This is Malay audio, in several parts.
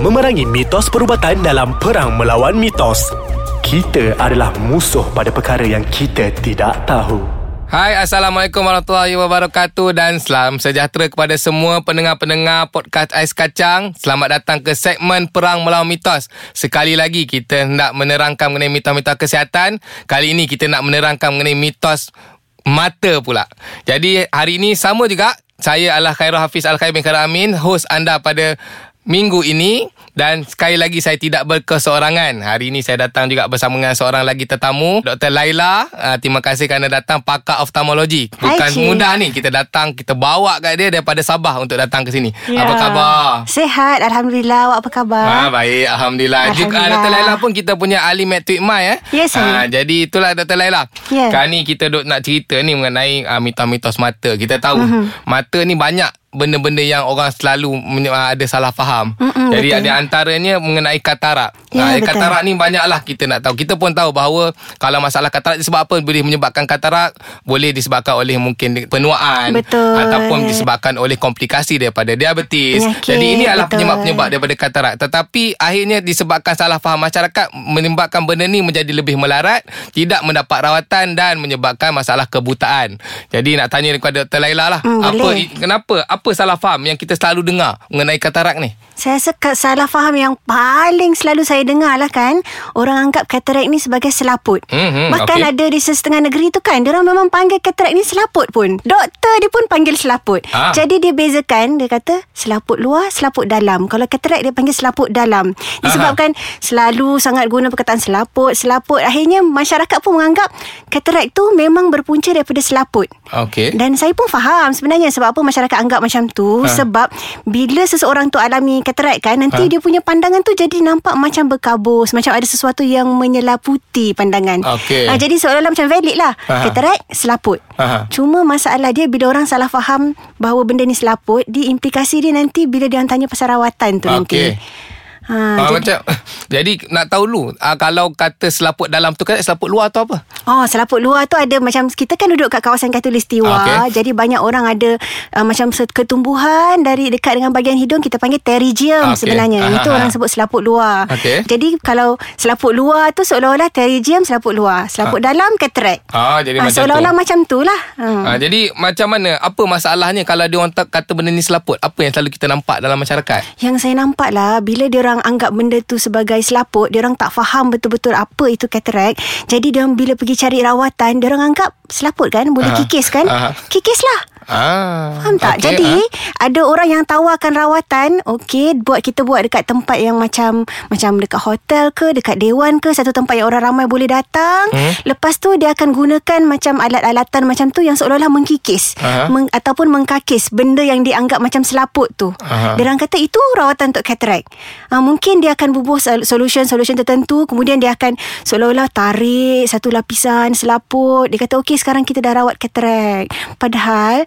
memerangi mitos perubatan dalam perang melawan mitos. Kita adalah musuh pada perkara yang kita tidak tahu. Hai Assalamualaikum Warahmatullahi Wabarakatuh Dan salam sejahtera kepada semua pendengar-pendengar podcast Ais Kacang Selamat datang ke segmen Perang Melawan Mitos Sekali lagi kita nak menerangkan mengenai mitos-mitos kesihatan Kali ini kita nak menerangkan mengenai mitos mata pula Jadi hari ini sama juga Saya adalah Khairul Hafiz Al-Khair bin Khairul Amin Host anda pada minggu ini dan sekali lagi saya tidak berkeseorangan. Hari ini saya datang juga bersama dengan seorang lagi tetamu, Dr. Laila. Uh, terima kasih kerana datang pakar oftalmologi. Bukan Hai, mudah ni kita datang, kita bawa kat dia daripada Sabah untuk datang ke sini. Ya. Apa khabar? Sehat, Alhamdulillah. Awak apa khabar? Ah, baik, Alhamdulillah. Juga Alhamdulillah. Dr. Laila pun kita punya ahli Matric Mai eh. Ya, saya. Ah, jadi itulah Dr. Laila. Ya. Kali ni kita duk nak cerita ni mengenai uh, mitos-mitos mata. Kita tahu uh-huh. mata ni banyak benda-benda yang orang selalu ah, ada salah faham. Mm-mm, Jadi betul. ada antaranya mengenai katarak. Ya, Ah, betul. katarak ni banyaklah kita nak tahu. Kita pun tahu bahawa kalau masalah katarak disebab apa boleh menyebabkan katarak, boleh disebabkan oleh mungkin penuaan Betul. ataupun disebabkan oleh komplikasi daripada diabetes. Penyakit, Jadi ini adalah betul. penyebab-penyebab daripada katarak. Tetapi akhirnya disebabkan salah faham masyarakat menyebabkan benda ni menjadi lebih melarat, tidak mendapat rawatan dan menyebabkan masalah kebutaan. Jadi nak tanya kepada Dr. Laila lah, Hmm, apa boleh. kenapa apa salah faham yang kita selalu dengar mengenai katarak ni? Saya rasa salah faham yang paling selalu saya dengar lah kan Orang anggap katarak ni sebagai selaput Mhm, Bahkan okey. ada di setengah negeri tu kan Dia memang panggil katarak ni selaput pun Doktor dia pun panggil selaput Ah. Jadi dia bezakan Dia kata selaput luar, selaput dalam Kalau katarak dia panggil selaput dalam Disebabkan selalu sangat guna perkataan selaput Selaput Akhirnya masyarakat pun menganggap Katarak tu memang berpunca daripada selaput Okey. dan saya pun faham sebenarnya sebab apa masyarakat anggap macam tu Ha. sebab bila seseorang tu alami katarak kan nanti Ha. dia punya pandangan tu jadi nampak macam berkabus macam ada sesuatu yang menyelaputi pandangan. Okey. Ha, jadi seolah-olah macam valid lah. Ha. Katarak selaput. Ha. Cuma masalah dia bila orang salah faham bahawa benda ni selaput, di implikasi dia nanti bila dia orang tanya pasal rawatan tu nanti. Ha, Ah, jadi, macam jadi nak tahu dulu ah, kalau kata selaput dalam tu kan selaput luar tu apa? Oh, selaput luar tu ada macam kita kan duduk kat kawasan Katulistiwa. Okey. Jadi banyak orang ada uh, macam ketumbuhan dari dekat dengan bahagian hidung kita panggil pterygium Okey. sebenarnya. Aha, Itu aha. orang sebut selaput luar. Okey. Jadi kalau selaput luar tu seolah-olah pterygium selaput luar. Selaput dalam cataract. Ah, jadi Ah, macam seolah-olah tu. macam tu lah. Hmm. Ha, jadi macam mana apa masalahnya kalau dia orang kata benda ni selaput? Apa yang selalu kita nampak dalam masyarakat? Yang saya nampak lah Bila dia orang anggap benda tu sebagai selaput Dia orang tak faham betul-betul Apa itu cataract Jadi dia orang bila pergi cari rawatan Dia orang anggap selaput kan Boleh Aha. kikis kan Aha. Kikis lah Ah, Faham tak? okey, Jadi ah. ada orang yang tawarkan rawatan, okey, buat kita buat dekat tempat yang macam macam dekat hotel ke, dekat dewan ke, satu tempat yang orang ramai boleh datang. Hmm. Lepas tu dia akan gunakan macam alat-alatan macam tu yang seolah-olah mengkikis Aha. meng, ataupun mengkakis benda yang dianggap macam selaput tu. Aha. Dia orang kata itu rawatan untuk cataract. Ha, mungkin dia akan bubuh sol- solution-solution tertentu, kemudian dia akan seolah-olah tarik satu lapisan selaput. Dia kata okey sekarang kita dah rawat cataract. Padahal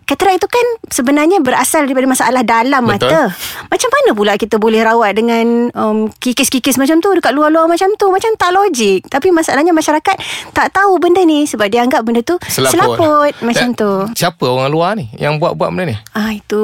Cataract itu kan sebenarnya berasal daripada masalah dalam Betul. mata. Macam mana pula kita boleh rawat dengan um, kikis-kikis macam tu dekat luar-luar macam tu? Macam tak logik. Tapi masalahnya masyarakat tak tahu benda ni sebab dia anggap benda tu selaput, selaput macam Dan tu. Siapa orang luar ni yang buat-buat benda ni? Ah itu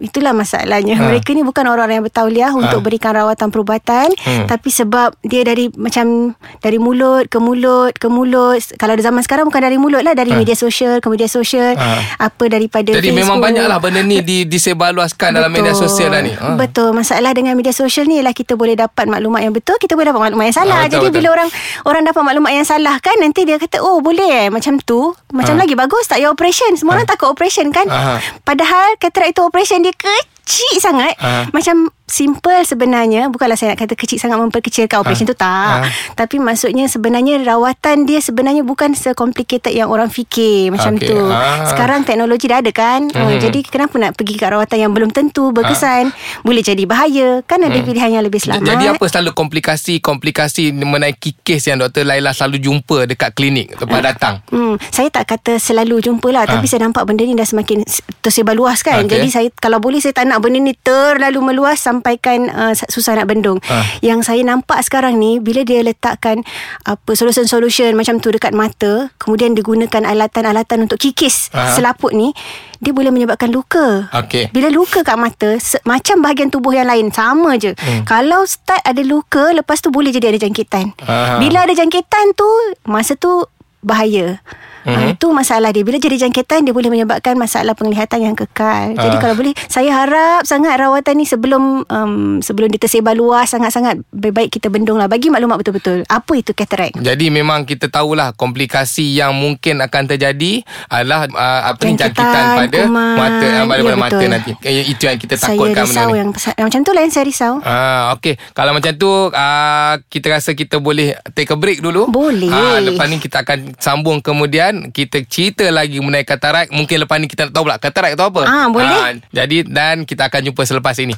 itulah masalahnya. Ha. Mereka ni bukan orang-orang yang bertauliah ha. untuk berikan rawatan perubatan, Hmm. tapi sebab dia dari macam dari mulut ke mulut ke mulut. Kalau zaman sekarang bukan dari mulut lah, dari ha. media sosial ke media sosial, Ha. apa daripada Jadi Facebook. memang banyaklah benda ni di, disebarluaskan dalam media sosial dah ni. Ha. Betul. Masalah dengan media sosial ni ialah kita boleh dapat maklumat yang betul, kita boleh dapat maklumat yang salah. Ah, betul, Jadi betul. bila orang orang dapat maklumat yang salah kan, nanti dia kata, "Oh, boleh eh macam tu." Macam Ah. lagi bagus tak ya operation. Semua orang takut operation kan? Aha. Padahal cataract itu operation dia kecil sangat. Ah. Macam simple sebenarnya bukanlah saya nak kata kecil sangat memperkecilkan Ah. tu tak Ah. tapi maksudnya sebenarnya rawatan dia sebenarnya bukan secomplicated yang orang fikir macam Okey. tu Ah. sekarang teknologi dah ada kan mm-hmm. Mhm. jadi kenapa nak pergi ke rawatan yang belum tentu berkesan boleh jadi bahaya kan ada pilihan yang lebih selamat Hmm. Jadi apa selalu komplikasi-komplikasi mengenai kikis yang Dr. Laila selalu jumpa dekat klinik tempat datang? Hmm, saya tak kata selalu jumpa lah Tapi Ah. saya nampak benda ni dah semakin tersebar luas kan Okey. Jadi saya kalau boleh saya tak nak nak benda ni terlalu meluas sampaikan uh, susah nak bendung. Ah. Yang saya nampak sekarang ni bila dia letakkan apa solution-solution macam tu dekat mata, kemudian digunakan alatan-alatan untuk kikis Ah. selaput ni, dia boleh menyebabkan luka. Okey. Bila luka kat mata, se- macam bahagian tubuh yang lain sama je. Hmm. Kalau start ada luka, lepas tu boleh jadi ada jangkitan. Aha. Bila ada jangkitan tu, masa tu bahaya. Mhm. Mm-hmm. Itu masalah dia. Bila jadi jangkitan dia boleh menyebabkan masalah penglihatan yang kekal. Jadi Ah. kalau boleh saya harap sangat rawatan ni sebelum um, sebelum dia tersebar luas sangat-sangat lebih baik kita bendung lah bagi maklumat betul-betul. Apa itu katarak? Jadi memang kita tahulah komplikasi yang mungkin akan terjadi adalah uh, apa ni Jangkitan, jangkitan pada kuman. mata uh, pada, Ya, pada mata nanti. Eh, itu yang kita Saya takutkan risau benda ni. yang pasal- macam tu lah yang saya risau. Ah, okey. Kalau macam tu uh, kita rasa kita boleh take a break dulu. Boleh. Ah, lepas ni kita akan sambung kemudian kita cerita lagi mengenai katarak. Mungkin lepas ni kita nak tahu pula katarak tu apa. Ah, boleh. jadi dan kita akan jumpa selepas ini.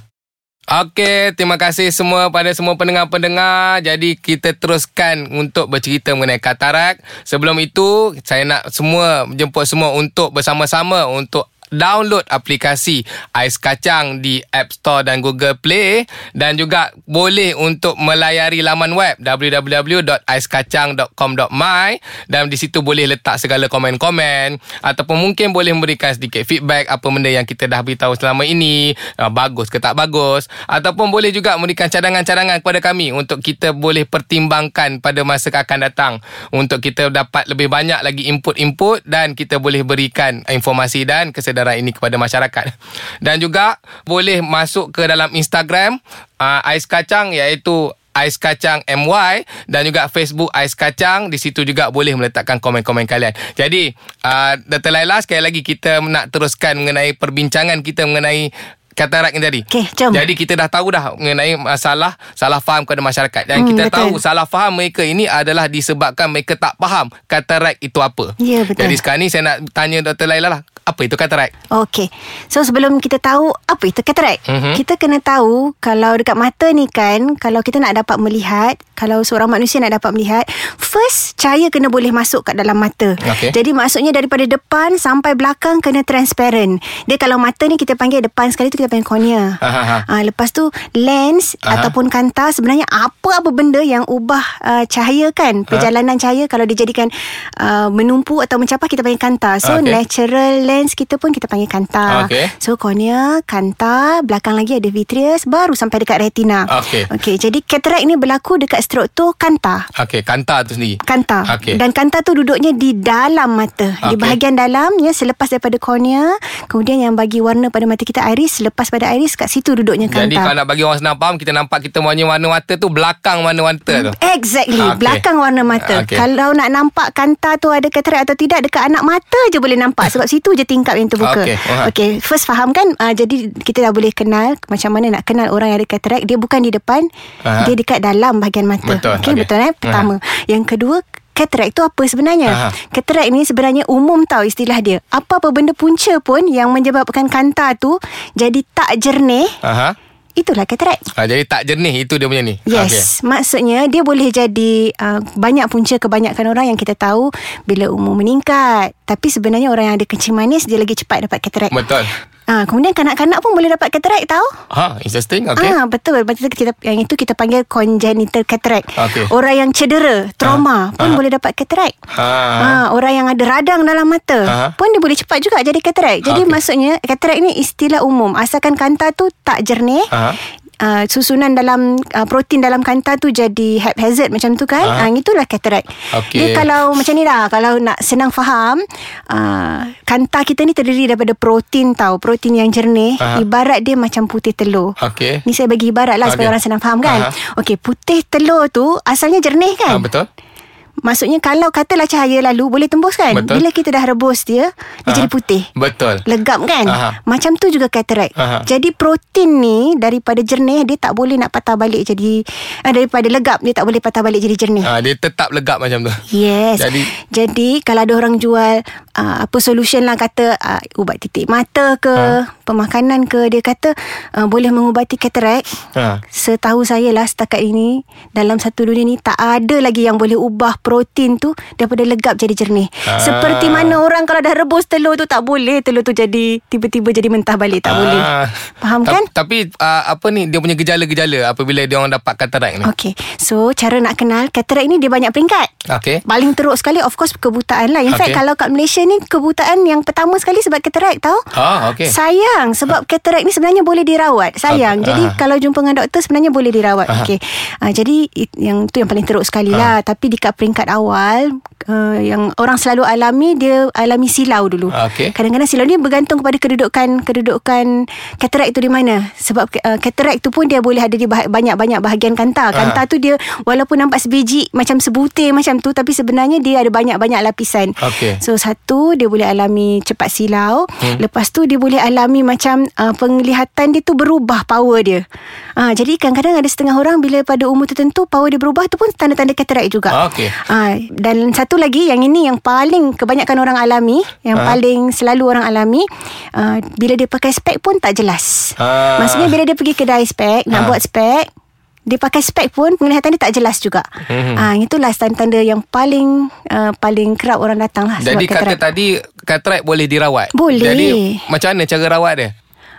Okey, terima kasih semua pada semua pendengar-pendengar. Jadi kita teruskan untuk bercerita mengenai katarak. Sebelum itu, saya nak semua jemput semua untuk bersama-sama untuk download aplikasi Ais Kacang di App Store dan Google Play. Dan juga boleh untuk melayari laman web www.aiskacang.com.my dan di situ boleh letak segala komen-komen ataupun mungkin boleh memberikan sedikit feedback apa benda yang kita dah beritahu selama ini uh, bagus ke tak bagus. Ataupun boleh juga memberikan cadangan-cadangan kepada kami untuk kita boleh pertimbangkan pada masa akan datang. Untuk kita dapat lebih banyak lagi input-input dan kita boleh berikan informasi dan kesedaran ini kepada masyarakat. Dan juga boleh masuk ke dalam Instagram uh, Ais Kacang iaitu Ais Kacang MY dan juga Facebook Ais Kacang di situ juga boleh meletakkan komen-komen kalian. Jadi uh, Dr. Laila sekali lagi kita nak teruskan mengenai perbincangan kita mengenai katarak ni tadi. Okey, jom. Jadi kita dah tahu dah mengenai masalah salah faham kepada masyarakat dan Hmm, kita betul. tahu salah faham mereka ini adalah disebabkan mereka tak faham katarak itu apa. Ya, betul. Jadi sekarang ni saya nak tanya Dr. Laila lah, apa itu katarak? Okey. So sebelum kita tahu apa itu katarak, Mhm. mm-hmm. kita kena tahu kalau dekat mata ni kan, kalau kita nak dapat melihat, kalau seorang manusia nak dapat melihat, first cahaya kena boleh masuk kat dalam mata. Okey. Jadi maksudnya daripada depan sampai belakang kena transparent. Dia kalau mata ni kita panggil depan sekali tu kita panggil cornea. Aha, aha. Ah lepas tu lens Aha. ataupun kanta sebenarnya apa-apa benda yang ubah uh, cahaya kan, perjalanan cahaya kalau dijadikan uh, menumpu atau mencapah kita panggil kanta. So Okey. natural lens kita pun kita panggil kanta. Okey. So cornea, kanta, belakang lagi ada vitreous baru sampai dekat retina. Okey. Okey, jadi cataract ni berlaku dekat struktur kanta. Okey, kanta tu sendiri. Kanta Okey. Dan kanta tu duduknya di dalam mata Di Okey. bahagian dalam ya Selepas daripada cornea Kemudian yang bagi warna pada mata kita iris Selepas pada iris Kat situ duduknya kanta Jadi kalau nak bagi orang senang faham Kita nampak kita punya warna mata tu Belakang warna mata tu Exactly okay. Belakang warna mata okay. Kalau nak nampak kanta tu ada katarak atau tidak Dekat anak mata je boleh nampak Sebab situ je tingkap yang terbuka Okey. Okay. First faham kan uh, Jadi kita dah boleh kenal Macam mana nak kenal orang yang ada katarak Dia bukan di depan Aha. Dia dekat dalam bahagian mata Betul. okay, Okey. Betul eh Pertama Yang kedua Katarak tu apa sebenarnya? Aha. Katarak ni sebenarnya umum tau istilah dia. Apa-apa benda punca pun yang menyebabkan kanta tu jadi tak jernih, Aha. Itulah katarak. Ha, jadi tak jernih Itu dia punya ni Yes, okay. maksudnya dia boleh jadi uh, banyak punca kebanyakan orang yang kita tahu bila umur meningkat. Tapi sebenarnya orang yang ada kencing manis dia lagi cepat dapat katarak. Betul Ah, kemudian kanak-kanak pun boleh dapat katarak tahu? Ha, interesting Okay Ah betul betul kita yang itu kita panggil congenital cataract. Okey. Orang yang cedera, trauma Ah. pun Ah. boleh dapat cataract. Ha. Ah, orang yang ada radang dalam mata Ah. pun dia boleh cepat juga jadi cataract. Jadi Okey. maksudnya cataract ni istilah umum. Asalkan kanta tu tak jernih. Aha. Uh, susunan dalam uh, protein dalam kanta tu jadi haphazard macam tu kan Ah. uh, itulah cataract Okey. dia kalau macam ni lah kalau nak senang faham uh, kanta kita ni terdiri daripada protein tau protein yang jernih Ah. ibarat dia macam putih telur Okey. Ni saya bagi ibarat lah supaya Okey. orang senang faham kan. Aha. Okey, putih telur tu asalnya jernih Ha, kan? betul Maksudnya kalau katalah cahaya lalu boleh tembus kan? Betul. Bila kita dah rebus dia, dia Aha. jadi putih. Betul Legap kan Aha. Macam tu juga katarak Aha. Jadi protein ni Daripada jernih Dia tak boleh nak patah balik jadi uh, Daripada legap Dia tak boleh patah balik jadi jernih ha, Dia tetap legap macam tu Yes Jadi- Jadi Kalau ada orang jual uh, apa solution lah kata uh, ubat titik mata ke Ha. pemakanan ke dia kata uh, boleh mengubati katarak Ha. setahu saya lah setakat ini dalam satu dunia ni tak ada lagi yang boleh ubah protein tu daripada legap jadi jernih Ah. seperti mana orang kalau dah rebus telur tu tak boleh telur tu jadi tiba-tiba jadi mentah balik tak boleh Ah. faham Ta- kan Tapi uh, apa ni dia punya gejala-gejala apabila dia orang dapat katarak ni. Okey, so cara nak kenal katarak ni dia banyak peringkat. Okey. Paling teruk sekali of course kebutaan lah. In fact Okey. kalau kat Malaysia ni kebutaan yang pertama sekali sebab katarak tahu? Ah, okey. Sayang sebab katarak ni sebenarnya boleh dirawat. Sayang. Ah, Jadi ah. kalau jumpa dengan doktor sebenarnya boleh dirawat. Ah. Okey. Uh, jadi it, yang tu yang paling teruk sekali lah. Tapi di kat peringkat awal uh, yang orang selalu alami dia alami silau dulu. Okey. Kadang-kadang silau ni bergantung kepada kedudukan kedudukan katarak itu di mana. Sebab uh, katarak tu pun dia boleh ada di bah- banyak-banyak bahagian kanta. Kanta tu dia walaupun nampak sebiji macam sebutir macam tu tapi sebenarnya dia ada banyak-banyak lapisan. Okey. So satu dia boleh alami cepat silau. Hmm. Lepas tu dia boleh alami macam uh, penglihatan dia tu berubah power dia. Uh, jadi kadang-kadang ada setengah orang bila pada umur tertentu power dia berubah tu pun tanda-tanda katarak juga. Okey. Ah, dan satu lagi yang ini yang paling kebanyakan orang alami, yang Ah. paling selalu orang alami, ah, bila dia pakai spek pun tak jelas. Ah. Maksudnya bila dia pergi kedai spek nak Ah. buat spek, dia pakai spek pun penglihatan dia tak jelas juga. Mhm. Ah itulah tanda-tanda yang paling uh, paling kerap orang datang lah Jadi kata katarak. tadi katarak boleh dirawat. Boleh. Jadi macam mana cara rawat dia?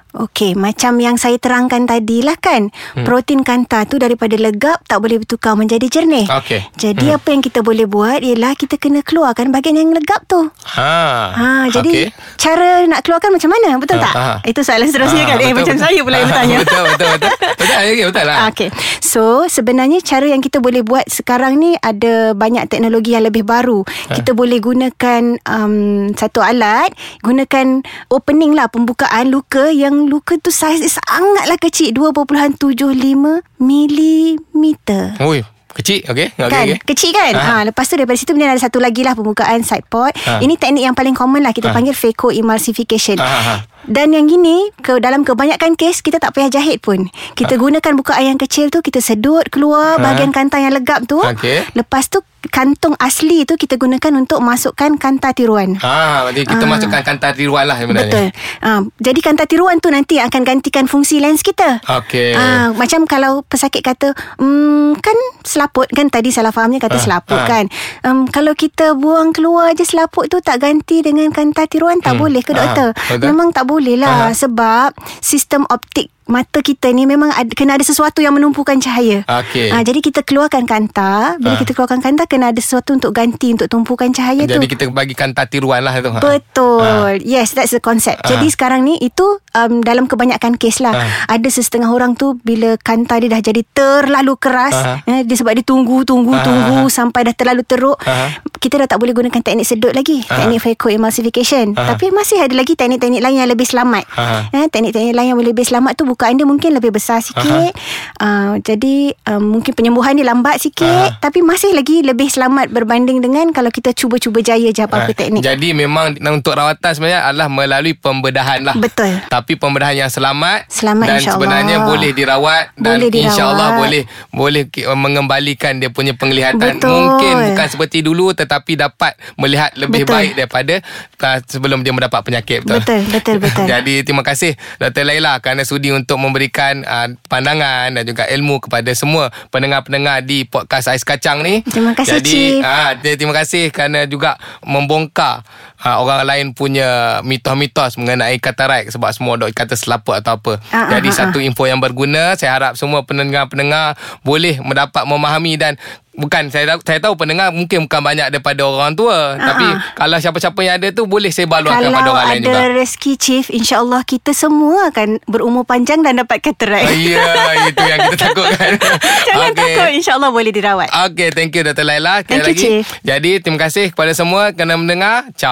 Okey, macam yang saya terangkan tadi lah kan. Hmm. Protein kanta tu daripada legap tak boleh bertukar menjadi jernih. Okey. Jadi apa yang kita boleh buat ialah kita kena keluarkan bahagian yang legap tu. Ha. Ha, jadi Okey. cara nak keluarkan macam mana? Betul Ha, tak? ha. Itu soalan seterusnya Ah, kan. Eh betul, macam betul. saya pula yang Ah, bertanya. Betul, betul, betul. Betul, okay, betul lah. Okay. So sebenarnya cara yang kita boleh buat sekarang ni ada banyak teknologi yang lebih baru. Ha. Kita boleh gunakan um, satu alat, gunakan opening lah pembukaan luka yang luka tu saiz dia sangatlah kecil 2.75 milimeter. Ui, kecil. Okey. Okey, kan okey. Kecil kan Ha. ha. Lepas tu daripada situ Kemudian ada satu lagi lah Pembukaan side port Ha. Ini teknik yang paling common lah Kita Ha. panggil Phaco-emulsification Ha, ha, ha. Dan yang gini ke Dalam kebanyakan kes Kita tak payah jahit pun Kita gunakan bukaan yang kecil tu Kita sedut keluar Ha. Bahagian kantang yang legap tu Okey. Lepas tu Kantong asli tu Kita gunakan untuk Masukkan kanta tiruan Ha, jadi kita Ah. masukkan kantar tiruan lah sebenarnya. Betul ha, Jadi kanta tiruan tu nanti Akan gantikan fungsi lens kita Okey. Ah, macam kalau pesakit kata, hmm, kan selaput kan tadi salah fahamnya kata Ah, selaput ah. kan. Um, kalau kita buang keluar je selaput tu tak ganti dengan kanta tiruan tak Hmm, boleh ke ah, doktor? betul. Memang tak boleh lah Ah. sebab sistem optik mata kita ni memang ada, kena ada sesuatu yang menumpukan cahaya. Okey. Ah, jadi kita keluarkan kanta, bila Ah. kita keluarkan kanta kena ada sesuatu untuk ganti untuk tumpukan cahaya tu. Jadi kita bagi kantar tiruan lah tu. Ha. Betul. Yes, that's the concept. Ah. Jadi sekarang ni itu um, dalam kebanyakan kes lah. Ah. Ada setengah orang tu bila kanta dia dah jadi terlalu keras, Ah. eh, dia sebab dia tunggu, tunggu, Ah. tunggu sampai dah terlalu teruk. Ah. Kita dah tak boleh gunakan teknik sedut lagi, Ah. teknik phacoemulsification. Ah. Tapi masih ada lagi teknik-teknik lain yang lebih selamat. Ah. Eh, teknik-teknik lain yang lebih selamat tu bukaan dia mungkin lebih besar sikit. Uh, jadi um, mungkin penyembuhan dia lambat sikit, Ah. tapi masih lagi lebih selamat berbanding dengan kalau kita cuba-cuba jaya je apa-apa Ha, teknik. Jadi memang untuk rawatan sebenarnya adalah melalui pembedahan lah. Betul. Tapi pembedahan yang selamat. Selamat, dan sebenarnya boleh dirawat dan Boleh dirawat. insyaAllah boleh boleh mengembalikan dia punya penglihatan. Betul. Mungkin bukan seperti dulu tetapi dapat melihat lebih Betul. baik daripada uh, sebelum dia mendapat penyakit. Betul, betul, betul. Jadi terima kasih Dr. Laila kerana sudi untuk memberikan uh, pandangan dan juga ilmu kepada semua pendengar-pendengar di podcast Ais Kacang ni. Terima kasih, Jadi Chief. Ah, jadi terima kasih kerana juga membongkar ah, orang lain punya mitos-mitos mengenai katarak sebab semua dok kata selaput atau apa. Ah, jadi ah, satu info yang berguna. Saya harap semua pendengar-pendengar boleh mendapat memahami dan Bukan saya tahu, saya tahu pendengar mungkin bukan banyak daripada orang tua Ah, tapi kalau siapa-siapa yang ada tu boleh sebar luarkan Kalau pada orang lain juga. ada rezeki Chief InsyaAllah kita semua akan berumur panjang dan dapat katarak Ah, Ya, itu yang kita takutkan. Jangan Okey. takut InsyaAllah boleh dirawat Okay, thank you Dr. Laila. Sekali Thank you, lagi. Chief. Jadi, terima kasih kepada semua kerana mendengar. Ciao.